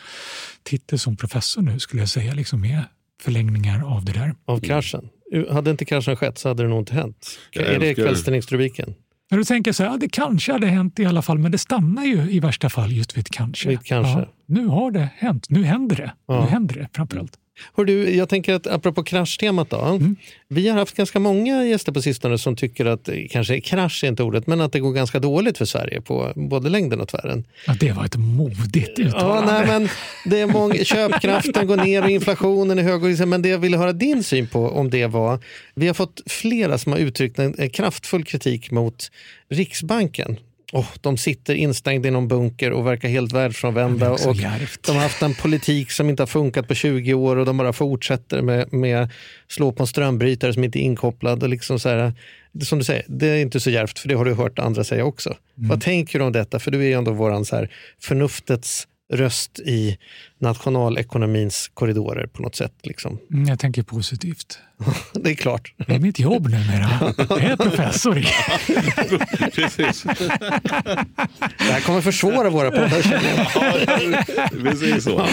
titel som professor nu skulle jag säga, liksom med förlängningar av det där. Av kraschen. Hade inte kraschen skett så hade det nog inte hänt. Jag är det kvällstidningsrubriken? När du tänker så här, ja, det kanske hade hänt i alla fall, men det stannar ju i värsta fall just vid kanske. Vid kanske. Ja, nu har det hänt, nu händer det. Ja. Nu händer det framförallt. Hör du, jag tänker att apropå kraschtemat då. Mm. Vi har haft ganska många gäster på sistone som tycker att, eh, kanske krasch är inte ordet, men att det går ganska dåligt för Sverige på både längden och tvären. Ja, det var ett modigt Ja, uttalande. nej, men det är många, köpkraften går ner och inflationen är hög. och liksom- Men det jag ville höra din syn på om det var, vi har fått flera som har uttryckt en kraftfull kritik mot Riksbanken. Oh, de sitter instängda i någon bunker och verkar helt världsfrånvända. Och de har haft en politik som inte har funkat på 20 år och de bara fortsätter med, med slå på en strömbrytare som inte är inkopplad. Och liksom så här, som du säger, det är inte så djärvt för det har du hört andra säga också. Vad tänker du om detta? För du är ju ändå våran så här, förnuftets röst i nationalekonomins korridorer på något sätt. Liksom. Mm, jag tänker positivt. Det är klart. Det är mitt jobb numera. Jag är professor. Precis. Det här kommer försvåra våra poddar. jag. Precis så.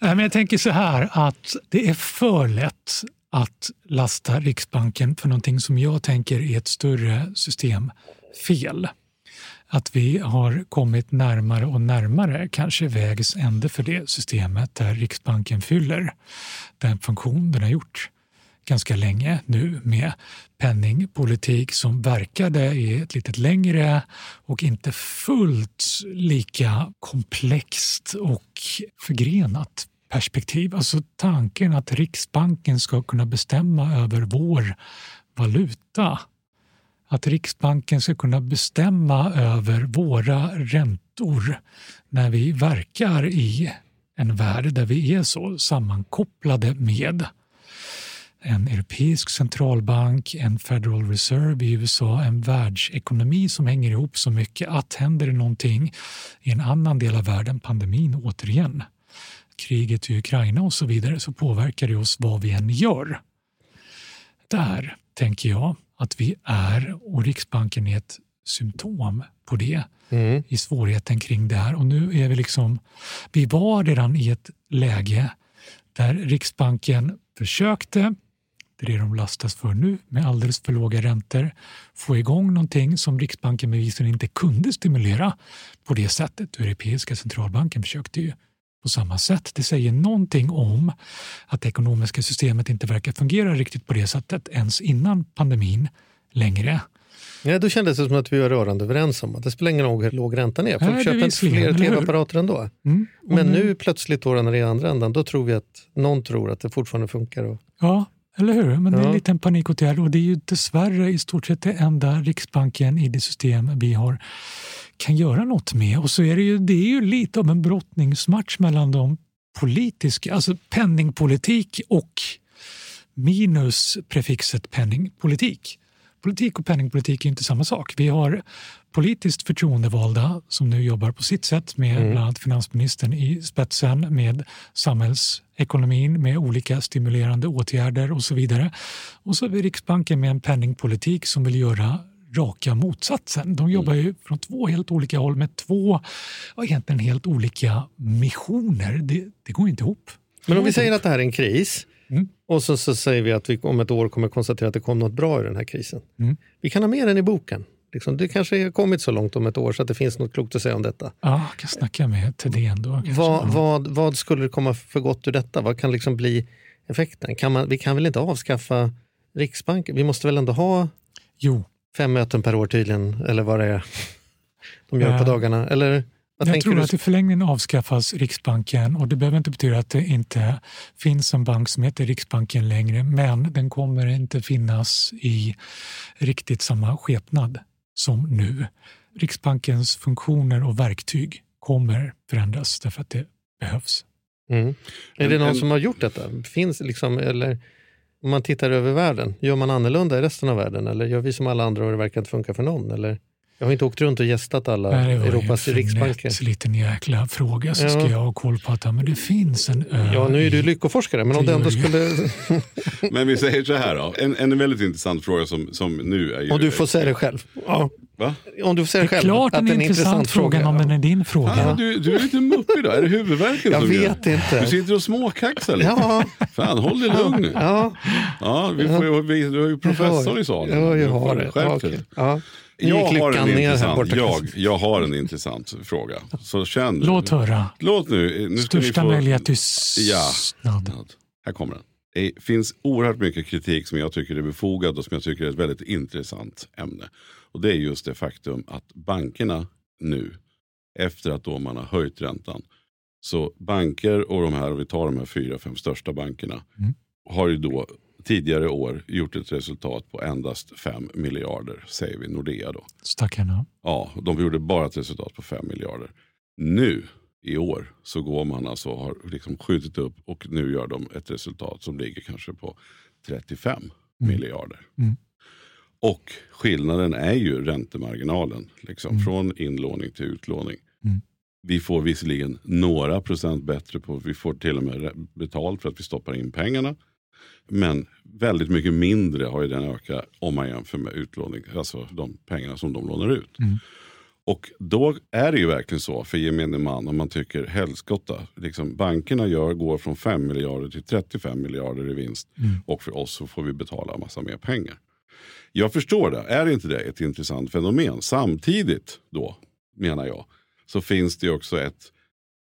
Men jag tänker så här att det är för lätt att lasta Riksbanken för någonting som jag tänker är ett större systemfel. Att vi har kommit närmare och närmare kanske vägs ände för det systemet där Riksbanken fyller den funktion den har gjort ganska länge nu med penningpolitik som verkade i ett lite längre och inte fullt lika komplext och förgrenat perspektiv. Alltså tanken att Riksbanken ska kunna bestämma över vår valuta. Att Riksbanken ska kunna bestämma över våra räntor när vi verkar i en värld där vi är så sammankopplade med en europeisk centralbank, en Federal Reserve i USA, en världsekonomi som hänger ihop så mycket att händer det någonting i en annan del av världen, pandemin återigen, kriget i Ukraina och så vidare, så påverkar det oss vad vi än gör. Där tänker jag att vi är och Riksbanken är ett symptom på det Mm. i svårigheten kring det här. Och nu är vi liksom, vi var redan i ett läge där Riksbanken försökte, det är det de lastas för nu, med alldeles för låga räntor, få igång någonting som Riksbanken bevisligen inte kunde stimulera på det sättet. Europeiska centralbanken försökte ju på samma sätt. Det säger någonting om att det ekonomiska systemet inte verkar fungera riktigt på det sättet ens innan pandemin längre. Ja, då kändes det som att vi var rörande överens om att det spelar ingen roll hur låg räntan är. Folk Nej, köper inte fler tv-apparater ändå. Mm. Men nu plötsligt då när det är andra ändan, då tror vi att någon tror att det fortfarande funkar. Och, Ja, eller hur? Men det är Ja. en liten panikåtgärd och det är ju dessvärre i stort sett det enda Riksbanken i det system vi har kan göra något med. Och så är det ju, det är ju lite av en brottningsmatch mellan de politiska, alltså penningpolitik och minus prefixet penningpolitik politik och penningpolitik är inte samma sak. Vi har politiskt förtroendevalda som nu jobbar på sitt sätt med bland annat finansministern i spetsen med samhällsekonomin med olika stimulerande åtgärder och så vidare. Och så har vi Riksbanken med en penningpolitik som vill göra raka motsatsen. De jobbar ju från två helt olika håll med två ja, egentligen helt olika missioner. Det, det går inte ihop. Men om vi säger att det här är en kris Mm. och så, så säger vi att vi om ett år kommer konstatera att det kom något bra ur den här krisen. Mm. Vi kan ha med den i boken. Liksom, det kanske har kommit så långt om ett år så att det finns något klokt att säga om detta. Ja, jag kan snacka med Thedéen då. Vad, Ja. vad, vad skulle det komma för gott ur detta? Vad kan liksom bli effekten? Kan man, vi kan väl inte avskaffa Riksbanken? Vi måste väl ändå ha Jo, fem möten per år tydligen, eller vad det är de gör på Eh, dagarna? Eller vad jag tror du? att i förlängningen avskaffas Riksbanken och det behöver inte betyda att det inte finns en bank som heter Riksbanken längre men den kommer inte finnas i riktigt samma skepnad som nu. Riksbankens funktioner och verktyg kommer förändras därför att det behövs. Mm. Är det någon som har gjort detta? Finns liksom, eller om man tittar över världen, gör man annorlunda i resten av världen? Eller gör vi som alla andra och det verkar inte funka för någon? Eller? Jag har inte åkt runt och gästat alla Det var ju Europas en riksbanker. lätt liten jäkla fråga så Ja. ska jag ha koll på att ja, men det finns en ö Ja, nu är du lyckoforskare, men om det ändå skulle... Men vi säger så här då. En, en väldigt intressant fråga som, som nu är ju... Om du får säga det själv. Ja. Va? Om du får säga det själv. Klart att en det är en intressant fråga om den är din fråga. Fan, du, du är lite muppig idag. Är det huvudvärken Jag som gör? vet inte. Du sitter och småkaxar lite. Ja, Fan, håll dig lugn nu. ja. Ja, vi får, vi, du är ju professor i salen. Ja, jag har det. Ja, okej. ja. Nu Jag har, en intressant, jag, jag har en intressant fråga. Så känn Låt höra. Låt nu. nu Största få- möjliga tystnad. Här kommer den. Det finns oerhört mycket kritik som jag tycker är befogad och som jag tycker är ett väldigt intressant ämne. Och det är just det faktum att bankerna nu, efter att då man har höjt räntan, så banker och de här, vi tar de här fyra, fem största bankerna, Mm. har ju då tidigare år gjort ett resultat på endast 5 miljarder, säger vi Nordea då. Stackarna. Ja, de gjorde bara ett resultat på 5 miljarder. Nu i år så går man alltså och har liksom skjutit upp och nu gör de ett resultat som ligger kanske på 35 miljarder. Mm. Och skillnaden är ju räntemarginalen. Liksom, Från inlåning till utlåning. Mm. Vi får visserligen några procent bättre på, vi får till och med betalt för att vi stoppar in pengarna. Men väldigt mycket mindre har ju den ökat om man jämför med utlåning, alltså de pengarna som de lånar ut. Mm. Och då är det ju verkligen så för gemene man om man tycker helskotta. Liksom, bankerna gör, går från 5 miljarder till 35 miljarder i vinst. Och för oss så får vi betala en massa mer pengar. Jag förstår det. Är inte det ett intressant fenomen? Samtidigt då, menar jag, så finns det ju också ett,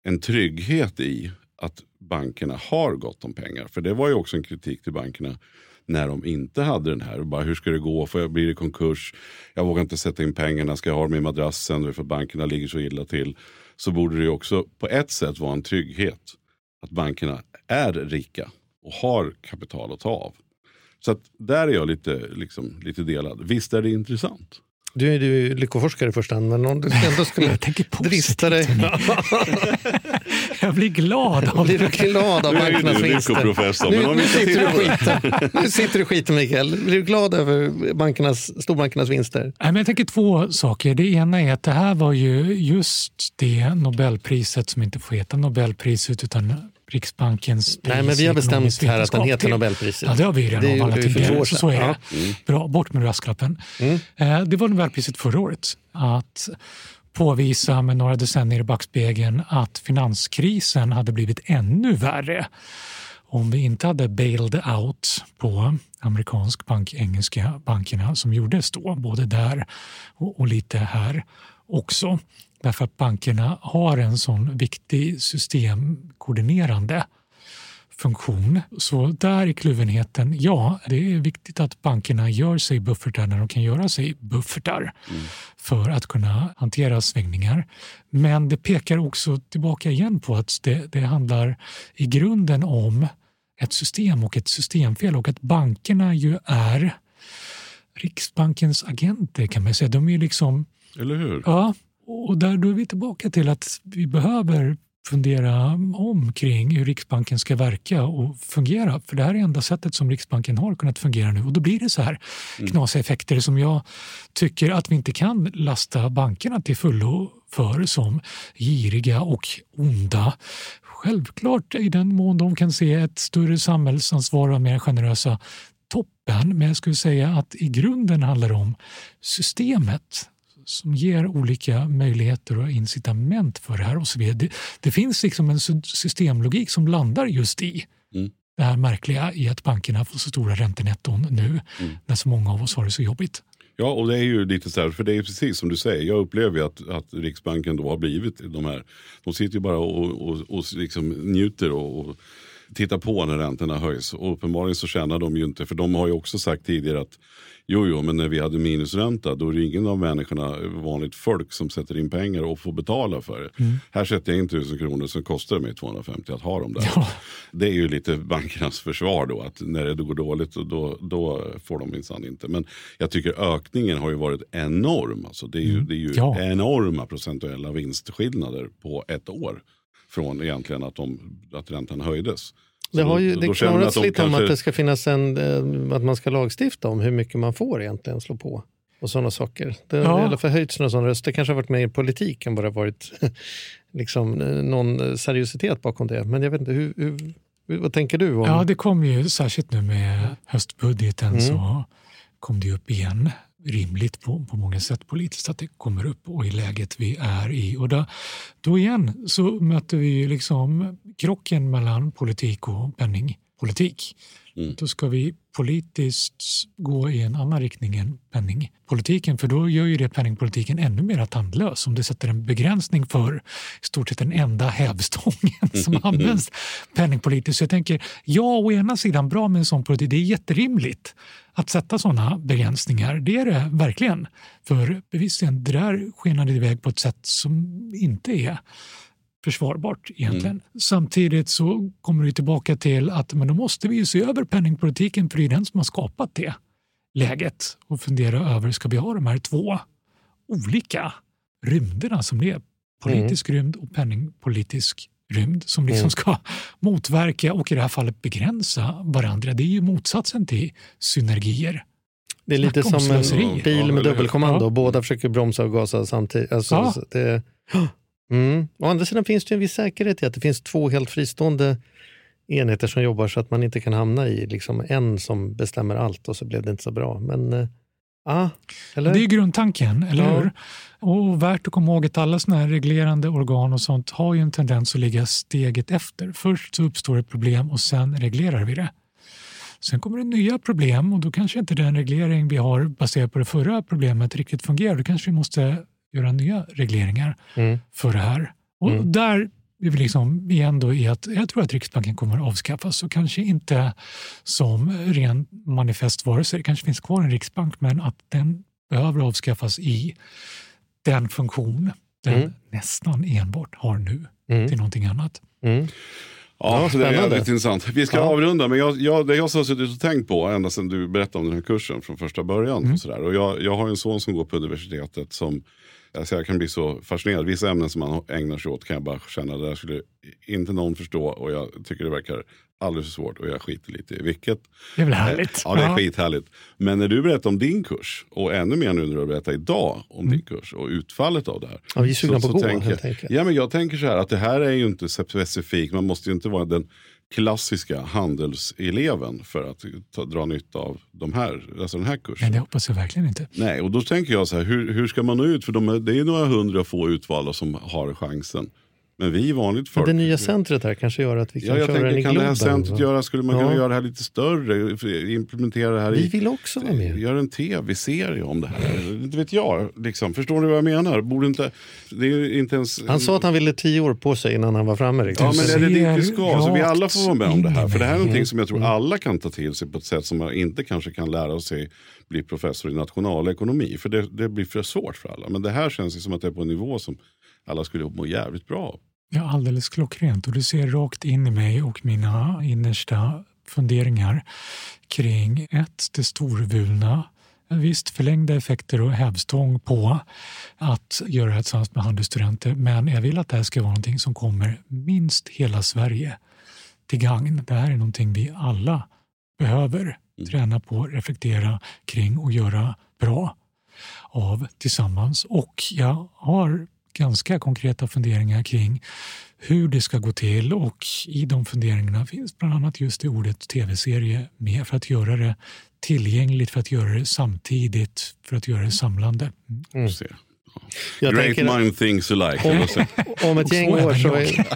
en trygghet i att bankerna har gott om pengar. För det var ju också en kritik till bankerna när de inte hade den här. Bara, hur ska det gå? Får jag, blir det konkurs? Jag vågar inte sätta in pengarna. Ska jag ha dem i madrassen? För bankerna ligger så illa till. Så borde det ju också på ett sätt vara en trygghet. Att bankerna är rika och har kapital att ta av. Så att där är jag lite, liksom, lite delad. Visst är det intressant? Du är ju lyckoforskare i första hand, men om du ändå skulle Jag tänker drista dig. Jag blir glad av Blir du glad av Nu är ju bankernas du vinster? lyckoprofessor, Nu, nu, vi ska sitter du skiten. nu sitter du i skiten Mikael. Blir du glad över bankernas, storbankernas vinster? Nej, men jag tänker två saker. Det ena är att det här var ju just det Nobelpriset som inte får heta Nobelpriset utan Riksbankens pris Nej, men vi har bestämt här att den heter Nobelpriset. Ja, det har vi redan Det tidigare. Så, är Ja. det. Bra, bort med rasklappen. Mm. Eh, Det var Nobelpriset förra året. Att påvisa med några decennier i backspegeln att finanskrisen hade blivit ännu värre om vi inte hade bailed out på amerikansk bank, engelska bankerna som gjordes då, både där och, och lite här också. Därför att bankerna har en sån viktig systemkoordinerande funktion. Så där i kluvenheten, ja, det är viktigt att bankerna gör sig buffertar när de kan göra sig buffertar för att kunna hantera svängningar. Men det pekar också tillbaka igen på att det, det handlar i grunden om ett system och ett systemfel och att bankerna ju är Riksbankens agenter kan man säga. De är liksom Eller hur? Ja, och där då är vi tillbaka till att vi behöver fundera om kring hur Riksbanken ska verka och fungera. För det här är enda sättet som Riksbanken har kunnat fungera nu och då blir det så här knasiga effekter som jag tycker att vi inte kan lasta bankerna till fullo för som giriga och onda. Självklart i den mån de kan se ett större samhällsansvar och mer generösa toppen. Men jag skulle säga att i grunden handlar det om systemet som ger olika möjligheter och incitament för det här. och så vidare. Det, det finns liksom en sy- systemlogik som landar just i Mm. det här märkliga i att bankerna får så stora räntenetton nu när så många av oss har det så jobbigt. Ja, och det är ju lite så här, för det är precis som du säger. Jag upplever att, att Riksbanken då har blivit de här. De sitter ju bara och, och, och liksom njuter och, och tittar på när räntorna höjs. Och uppenbarligen så tjänar de ju inte, för de har ju också sagt tidigare att jo, jo, men när vi hade minusränta då är det ingen av människorna, vanligt folk, som sätter in pengar och får betala för det. Här sätter jag in tusen kronor som kostar mig 250 att ha dem där. Ja. Det är ju lite bankernas försvar då, att när det går dåligt då, då får de minsann inte. Men jag tycker ökningen har ju varit enorm. Alltså det är ju, det är ju Ja. enorma procentuella vinstskillnader på ett år. Från egentligen att, de, att räntan höjdes. Så Det har ju det de lite om kanske- att det ska finnas en, eh, att man ska lagstifta om hur mycket man får egentligen slå på. Och sådana saker. Det har Ja. i alla fall höjts några sådana röster. kanske har varit mer i politik än bara varit liksom, eh, någon seriositet bakom det. Men jag vet inte, hur, hur, vad tänker du? om Ja, det kom ju särskilt nu med höstbudgeten Mm. så kom det upp igen rimligt på, på många sätt politiskt att det kommer upp och i läget vi är i. Och då, då igen så möter vi liksom krocken mellan politik och penningpolitik. Mm. Då ska vi politiskt gå i en annan riktning än penningpolitiken för då gör ju det penningpolitiken ännu mer tandlös om det sätter en begränsning för i stort sett den enda hävstången som används penningpolitiskt. Så jag tänker, ja, å ena sidan bra med en sån politik, det är jätterimligt att sätta sådana begränsningar. Det är det verkligen. För bevisligen, det där skenade iväg på ett sätt som inte är försvarbart egentligen. Samtidigt så kommer vi tillbaka till att men då måste vi ju se över penningpolitiken för det är den som har skapat det läget och fundera över, ska vi ha de här två olika rymderna som det är? Politisk rymd och penningpolitisk rymd som liksom Mm. ska motverka och i det här fallet begränsa varandra. Det är ju motsatsen till synergier. Det är lite som en bil med dubbelkommando. Ja. Båda försöker bromsa och gasa samtidigt. Alltså, Ja. det, mm. Å andra sidan finns det en viss säkerhet i att det finns två helt fristående enheter som jobbar så att man inte kan hamna i liksom en som bestämmer allt och så blev det inte så bra. Men, eh, ah, eller? Det är grundtanken, eller Ja. hur? Och värt att komma ihåg att alla såna här reglerande organ och sånt har ju en tendens att ligga steget efter. Först så uppstår ett problem och sen reglerar vi det. Sen kommer det nya problem och då kanske inte den reglering vi har baserat på det förra problemet riktigt fungerar. Då kanske vi måste göra nya regleringar Mm. för det här. Och Mm. där är vi liksom igen då i att jag tror att Riksbanken kommer att avskaffas och kanske inte som ren manifestvarelse. Det kanske finns kvar en riksbank men att den behöver avskaffas i den funktion den Mm. nästan enbart har nu Mm. till någonting annat. Mm. Ja, Ja, det är väldigt intressant. Vi ska Ja. avrunda, men jag, jag, det jag har suttit och tänkt på ända sedan du berättade om den här kursen från första början. Mm. Och sådär. Och jag, jag har en son som går på universitetet som alltså jag kan bli så fascinerad. Vissa ämnen som man ägnar sig åt kan jag bara känna att där skulle inte någon förstå och jag tycker det verkar alldeles för svårt och jag skiter lite i vilket. Det är väl härligt? Ja, det är skithärligt. Men när du berättar om din kurs och ännu mer nu när du berättar idag om Mm. din kurs och utfallet av det här. Ja, vi är sugna på att gå, helt jag, enkelt. ja, men jag tänker så här att det här är ju inte specifikt, man måste ju inte vara den klassiska handelseleven för att ta, dra nytta av de här, alltså den här kursen. Men det hoppas jag verkligen inte. Nej, och då tänker jag så här, hur, hur ska man nå ut? För de är, det är några hundra få utvalda som har chansen. Men vi vanligt Men folk. det nya centret här kanske gör att vi kan Ja, jag köra den tänker, i kan det här Globen. centret göra, skulle man kunna Ja. göra det här lite större? Implementera det här Vi i... vill också vara med. Gör en tv-serie om det här. Inte vet jag. Liksom. Förstår du vad jag menar? Borde inte, det är inte ens... Han sa att han ville tio år på sig innan han var framme. Ja men är det dit vi ska? Så vi alla får vara med om det här. För det här är någonting som jag tror alla kan ta till sig på ett sätt som man inte kanske kan lära sig bli professor i nationalekonomi. För det, det blir för svårt för alla. Men det här känns ju som att det är på en nivå som alla skulle må jävligt bra. Ja, alldeles klockrent. Och du ser rakt in i mig och mina innersta funderingar kring ett, det storvulna Visst, förlängda effekter och hävstång på att göra det tillsammans med handelsstudenter. Men jag vill att det här ska vara någonting som kommer minst hela Sverige till gagn. Det här är någonting vi alla behöver träna på, reflektera kring och göra bra av tillsammans. Och jag har ganska konkreta funderingar kring hur det ska gå till och i de funderingarna finns bland annat just det ordet tv-serie med för att göra det tillgängligt, för att göra det samtidigt, för att göra det samlande. Mm. Se. Jag Great tänker- mind things alike. Om, om ett gäng år så jag.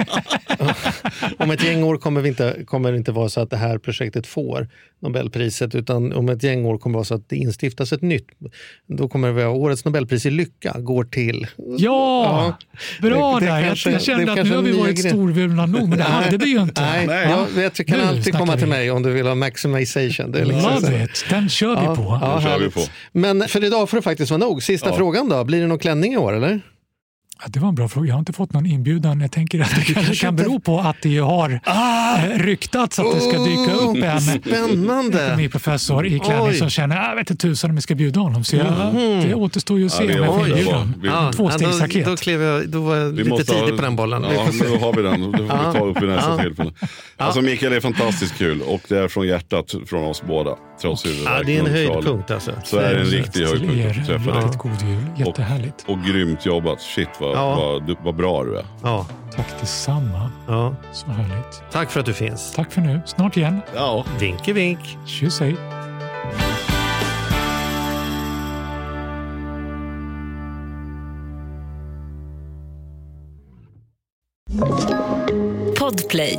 om ett gäng år kommer, vi inte, kommer det inte vara så att det här projektet får Nobelpriset utan om ett gäng år kommer det vara så att det instiftas ett nytt. Då kommer det vara årets Nobelpris i lycka går till. Ja, bra Det- det där! kanske- jag, kände att nu har vi varit storvulna nog, men det hade vi ju inte. Nej, Nej. Jag vet, du kan Nu alltid komma till vi. mig om du vill ha maximization. Det är liksom. Love it! Den kör vi på. Ja, Den kör vi på. Men för idag får det faktiskt vara nog. Sista Ja. frågan då. Blir det någon klänning i år eller? Ja, det var en bra fråga. Jag har inte fått någon inbjudan. Jag tänker att det kanske kan bero på att det har eh, ryktats att det ska dyka upp en Ah! Spännande! ekonomiprofessor i klänning som känner att jag vet inte tusan om jag ska bjuda honom. Så jag, det återstår ju att se Ja, vi om jag får inbjudan. vi- Ja, Tvåstegsraket. Då, då, klev jag, då var jag Vi lite ha- tidig på den bollen. Vi Ja, men då har vi den. Det får vi ta upp vid nästa tillfälle. Alltså Mikael är fantastiskt kul och det är från hjärtat från oss båda. Trots Ja, det är en och höjdpunkt alltså. Så är det en riktig höjdpunkt att riktigt god jul. Jättehärligt. Och grymt jobbat. Shit vad, Ja. vad, du- vad bra du är. Ja, Tack detsamma. ja. Så härligt. Tack för att du finns. Tack för nu. Snart igen. Ja. Vinke vink. Tjus hej. Podplay.